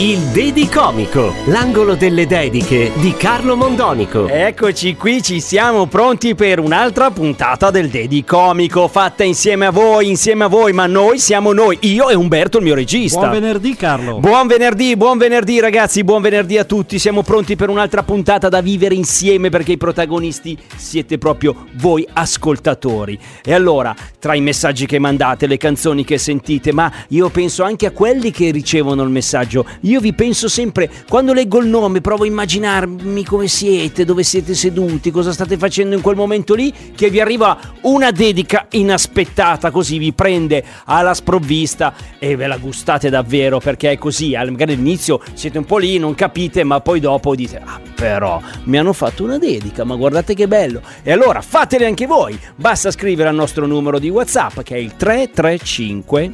Il Dedi Comico, l'angolo delle dediche di Carlo Mondonico. Eccoci qui, ci siamo pronti per un'altra puntata del Dedi Comico, fatta insieme a voi, insieme a voi, ma noi siamo noi, io e Umberto il mio regista. Buon venerdì Carlo. Buon venerdì, buon venerdì ragazzi, buon venerdì a tutti. Siamo pronti per un'altra puntata da vivere insieme perché i protagonisti siete proprio voi ascoltatori. E allora, tra i messaggi che mandate, le canzoni che sentite, ma io penso anche a quelli che ricevono il messaggio. Io vi penso sempre, quando leggo il nome, provo a immaginarmi come siete, dove siete seduti, cosa state facendo in quel momento lì, che vi arriva una dedica inaspettata, così vi prende alla sprovvista e ve la gustate davvero perché è così. Magari all'inizio siete un po' lì, non capite, ma poi dopo dite, ah però mi hanno fatto una dedica, ma guardate che bello. E allora fatele anche voi, basta scrivere al nostro numero di WhatsApp che è il 335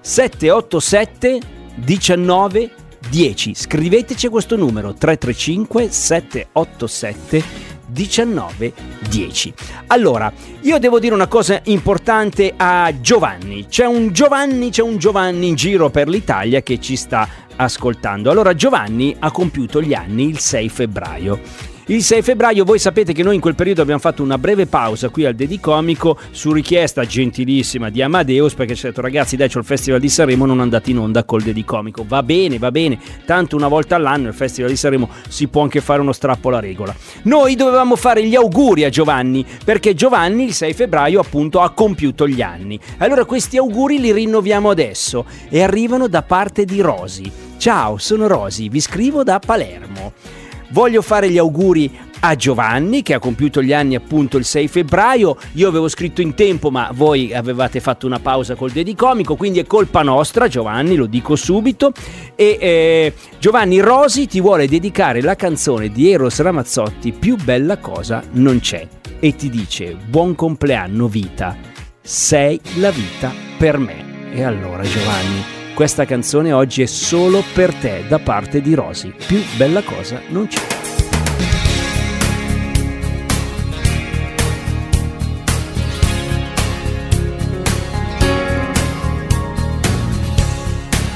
787 19 10. Scriveteci questo numero 335 787 19 10. Allora, io devo dire una cosa importante a Giovanni. C'è un Giovanni, c'è un Giovanni in giro per l'Italia che ci sta ascoltando. Allora, Giovanni ha compiuto gli anni il 6 febbraio. Il 6 febbraio voi sapete che noi in quel periodo abbiamo fatto una breve pausa qui al Dedicomico su richiesta gentilissima di Amadeus perché ci ha detto ragazzi dai c'ho il Festival di Sanremo non andate in onda col Dedicomico. Va bene, va bene, tanto una volta all'anno il Festival di Sanremo si può anche fare uno strappo alla regola. Noi dovevamo fare gli auguri a Giovanni perché Giovanni il 6 febbraio appunto ha compiuto gli anni. Allora questi auguri li rinnoviamo adesso e arrivano da parte di Rosi. Ciao, sono Rosi, vi scrivo da Palermo. Voglio fare gli auguri a Giovanni che ha compiuto gli anni appunto il 6 febbraio. Io avevo scritto in tempo, ma voi avevate fatto una pausa col Dedicomico, quindi è colpa nostra, Giovanni, lo dico subito. E eh, Giovanni Rosi ti vuole dedicare la canzone di Eros Ramazzotti, Più bella cosa non c'è. E ti dice: Buon compleanno, vita. Sei la vita per me. E allora, Giovanni. Questa canzone oggi è solo per te da parte di Rosi. Più bella cosa non c'è.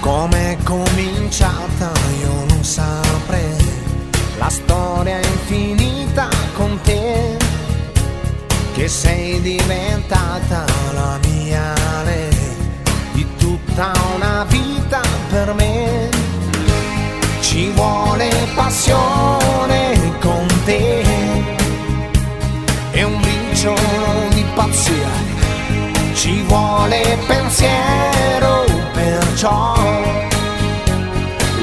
Come è cominciata io non saprei, la storia è infinita con te, che sei diventata passione con te e un briciolo di pazzia ci vuole pensiero, perciò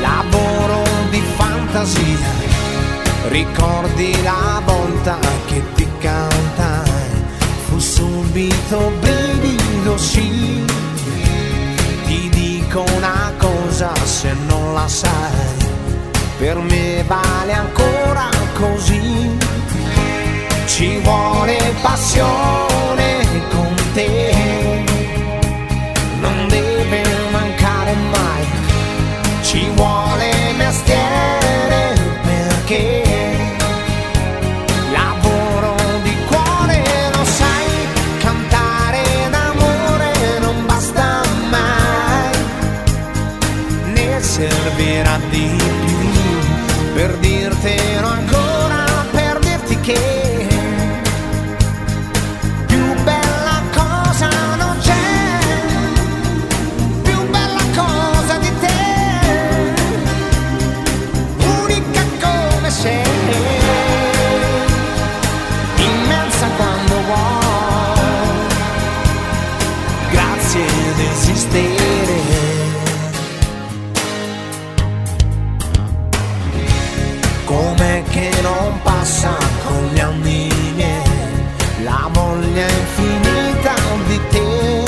lavoro di fantasia. Ricordi la volta che ti cantai, fu subito brivido, sì. Ti dico una cosa se non la sai, per me vale ancora così. Ci vuole passione con te, non deve mancare mai. Ci vuole mestiere perché lavoro di cuore, lo sai, cantare d'amore non basta mai, ne servirà di più per dirtelo ancora, che non passa con gli anni miei la voglia infinita di te?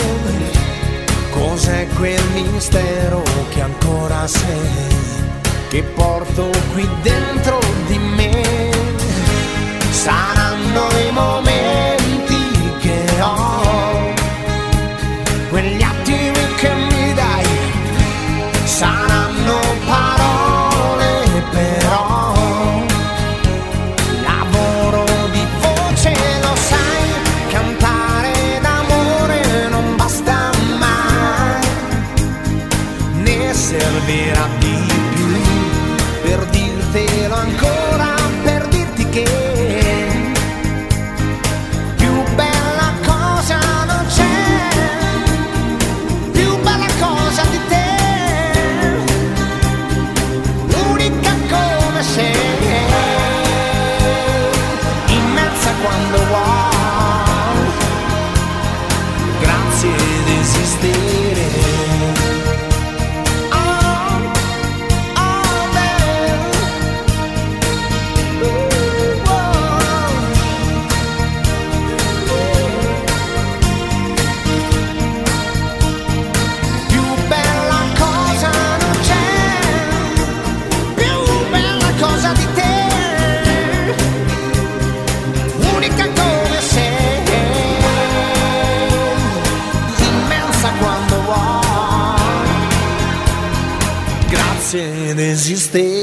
Cos'è quel mistero che ancora sei, che porto qui dentro di me? Saranno i momenti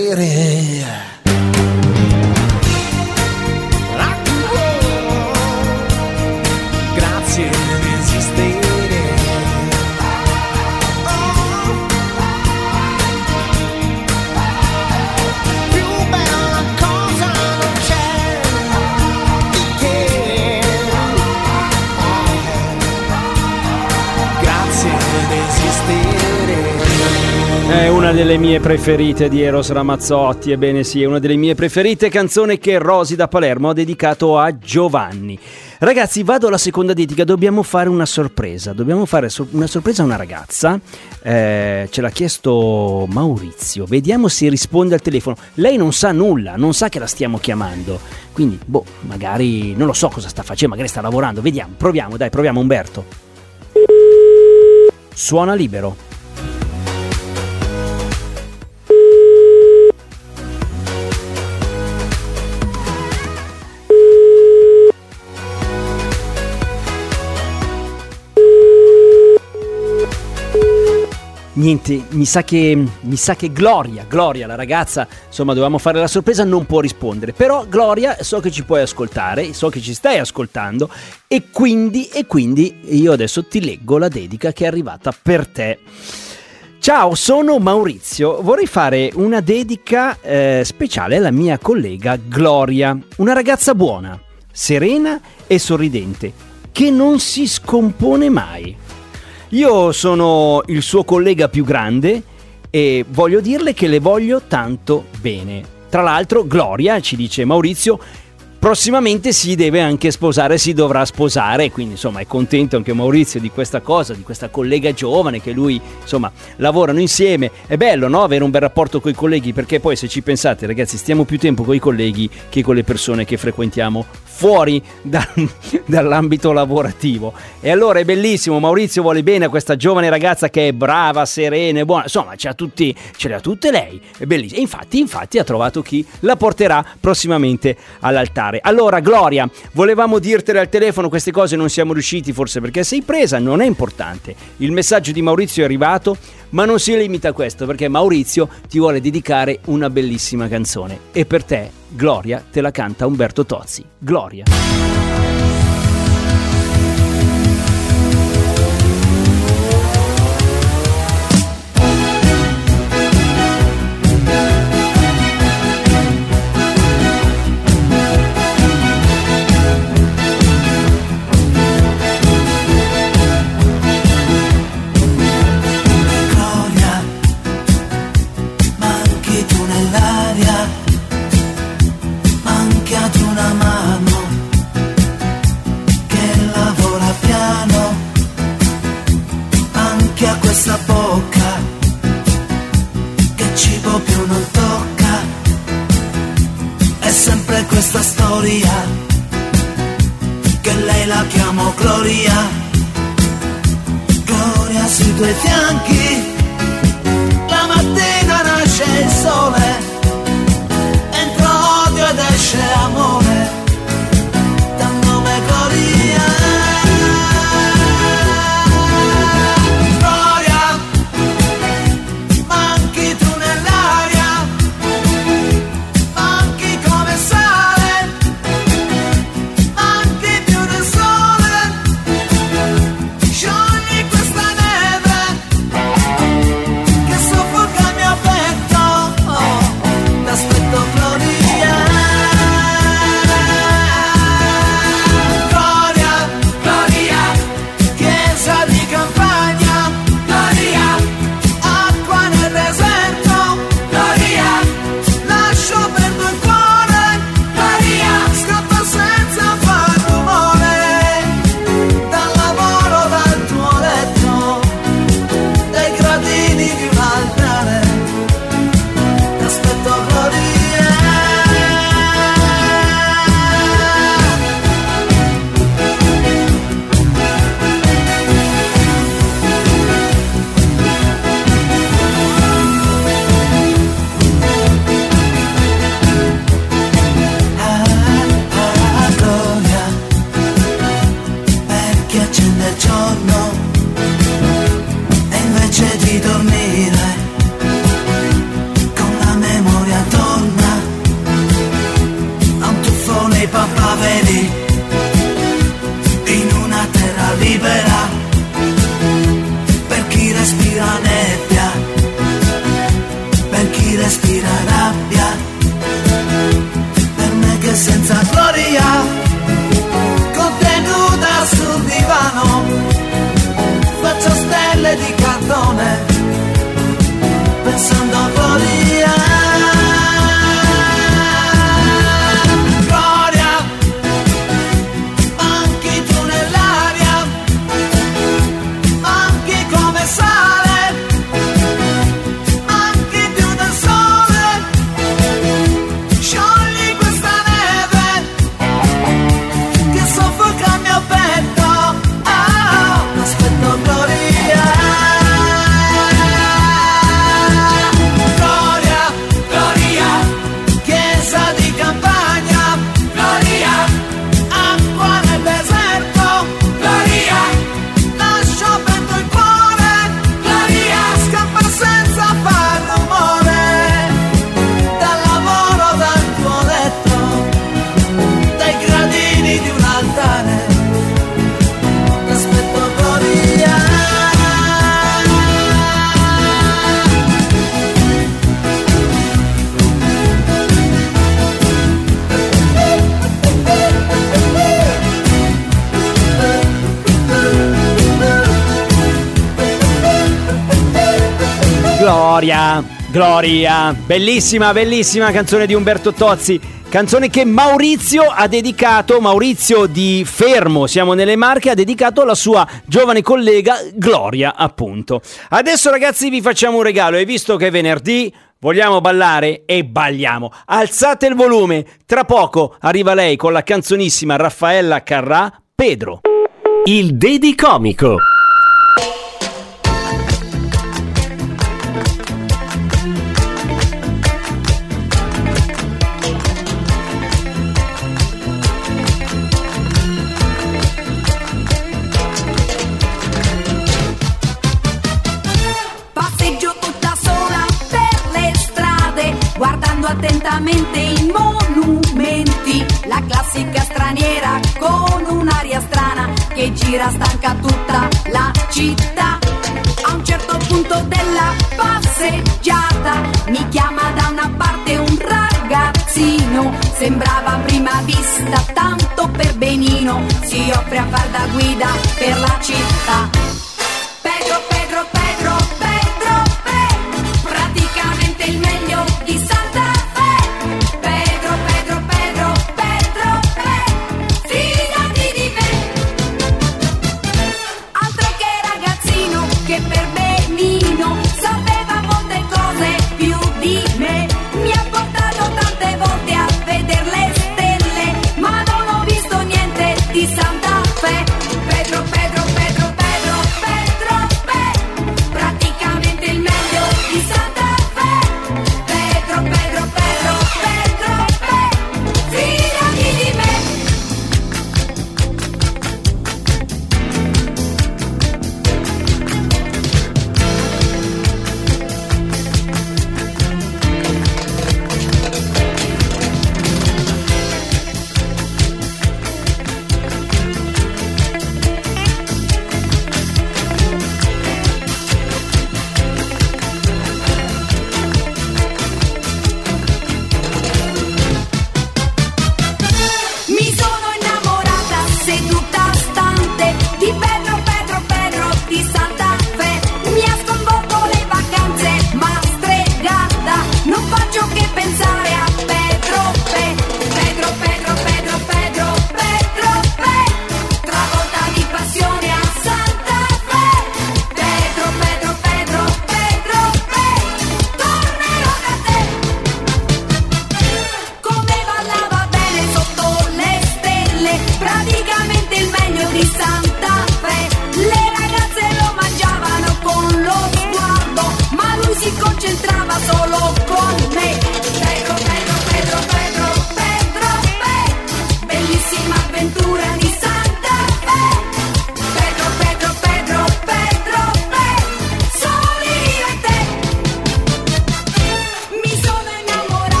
querer. È una delle mie preferite di Eros Ramazzotti, ebbene sì, è una delle mie preferite canzoni che Rosi da Palermo ha dedicato a Giovanni. Ragazzi, vado alla seconda dedica, dobbiamo fare una sorpresa, dobbiamo fare una sorpresa a una ragazza, eh, ce l'ha chiesto Maurizio, vediamo se risponde al telefono. Lei non sa nulla, non sa che la stiamo chiamando, quindi, boh, magari non lo so cosa sta facendo, magari sta lavorando, vediamo, proviamo, dai, proviamo Umberto. Suona libero. Niente, mi sa che mi sa che Gloria, Gloria, la ragazza, insomma, dovevamo fare la sorpresa, non può rispondere. Però Gloria, so che ci puoi ascoltare, so che ci stai ascoltando e quindi e quindi io adesso ti leggo la dedica che è arrivata per te. Ciao, sono Maurizio. Vorrei fare una dedica eh, speciale alla mia collega Gloria, una ragazza buona, serena e sorridente, che non si scompone mai. Io sono il suo collega più grande e voglio dirle che le voglio tanto bene. Tra l'altro, Gloria, ci dice Maurizio, prossimamente si deve anche sposare, si dovrà sposare, quindi insomma è contento anche Maurizio di questa cosa, di questa collega giovane che lui insomma lavorano insieme. È bello no? avere un bel rapporto con i colleghi perché poi se ci pensate ragazzi stiamo più tempo con i colleghi che con le persone che frequentiamo fuori da- dall'ambito lavorativo. E allora è bellissimo, Maurizio vuole bene a questa giovane ragazza che è brava, serena e buona, insomma ce, l'ha tutti, ce le ha tutte lei, è bellissimo. E infatti, infatti ha trovato chi la porterà prossimamente all'altare. Allora Gloria, volevamo dirtele al telefono queste cose, non siamo riusciti forse perché sei presa, non è importante. Il messaggio di Maurizio è arrivato, ma non si limita a questo perché Maurizio ti vuole dedicare una bellissima canzone e per te Gloria te la canta Umberto Tozzi. Gloria, di Gloria, Gloria, bellissima, bellissima canzone di Umberto Tozzi. Canzone che Maurizio ha dedicato, Maurizio di Fermo, siamo nelle Marche, ha dedicato alla sua giovane collega Gloria, appunto. Adesso ragazzi vi facciamo un regalo e visto che è venerdì, vogliamo ballare e balliamo. Alzate il volume, tra poco arriva lei con la canzonissima Raffaella Carrà, Pedro. Il Dedicomico. Passeggio attentamente i monumenti. La classica straniera con un'aria strana che gira stanca tutta la città. A un certo punto della passeggiata mi chiama da una parte un ragazzino. Sembrava a prima vista tanto per benino. Si offre a far da guida per la città.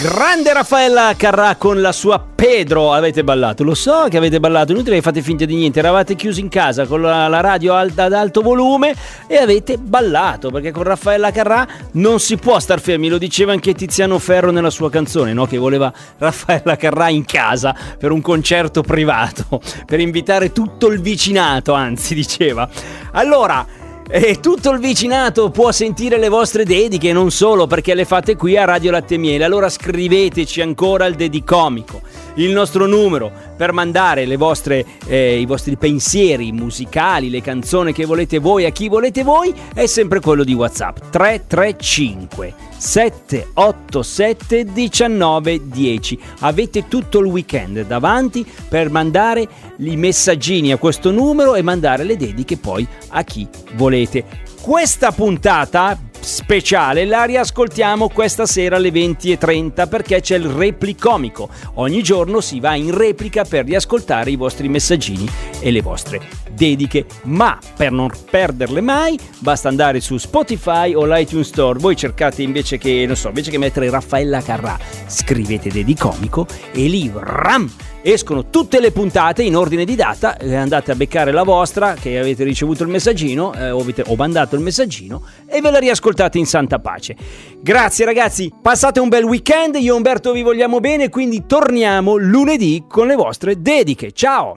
Grande Raffaella Carrà con la sua Pedro. Avete ballato, lo so che avete ballato, inutile che fate finta di niente. Eravate chiusi in casa con la, la radio alta, ad alto volume e avete ballato perché con Raffaella Carrà non si può star fermi. Lo diceva anche Tiziano Ferro nella sua canzone, no? che voleva Raffaella Carrà in casa per un concerto privato, per invitare tutto il vicinato, anzi, diceva. Allora. E tutto il vicinato può sentire le vostre dediche, non solo perché le fate qui a Radio Latte Miele. Allora scriveteci ancora al dedicomico. Il nostro numero per mandare vostre, eh, i vostri pensieri musicali, le canzoni che volete voi a chi volete voi è sempre quello di WhatsApp 335 787 1910. Avete tutto il weekend davanti per mandare i messaggini a questo numero e mandare le dediche poi a chi volete. Questa puntata speciale la riascoltiamo questa sera alle 20.30 perché c'è il replicomico. Ogni giorno si va in replica per riascoltare i vostri messaggini e le vostre dediche. Ma per non perderle mai basta andare su Spotify o l'iTunes Store. Voi cercate invece che, non so, invece che mettere Raffaella Carrà, scrivete dedicomico e lì ram! Escono tutte le puntate in ordine di data, eh, andate a beccare la vostra che avete ricevuto il messaggino eh, o, avete, o mandato il messaggino e ve la riascoltate in santa pace. Grazie ragazzi, passate un bel weekend, io e Umberto vi vogliamo bene, quindi torniamo lunedì con le vostre dediche. Ciao!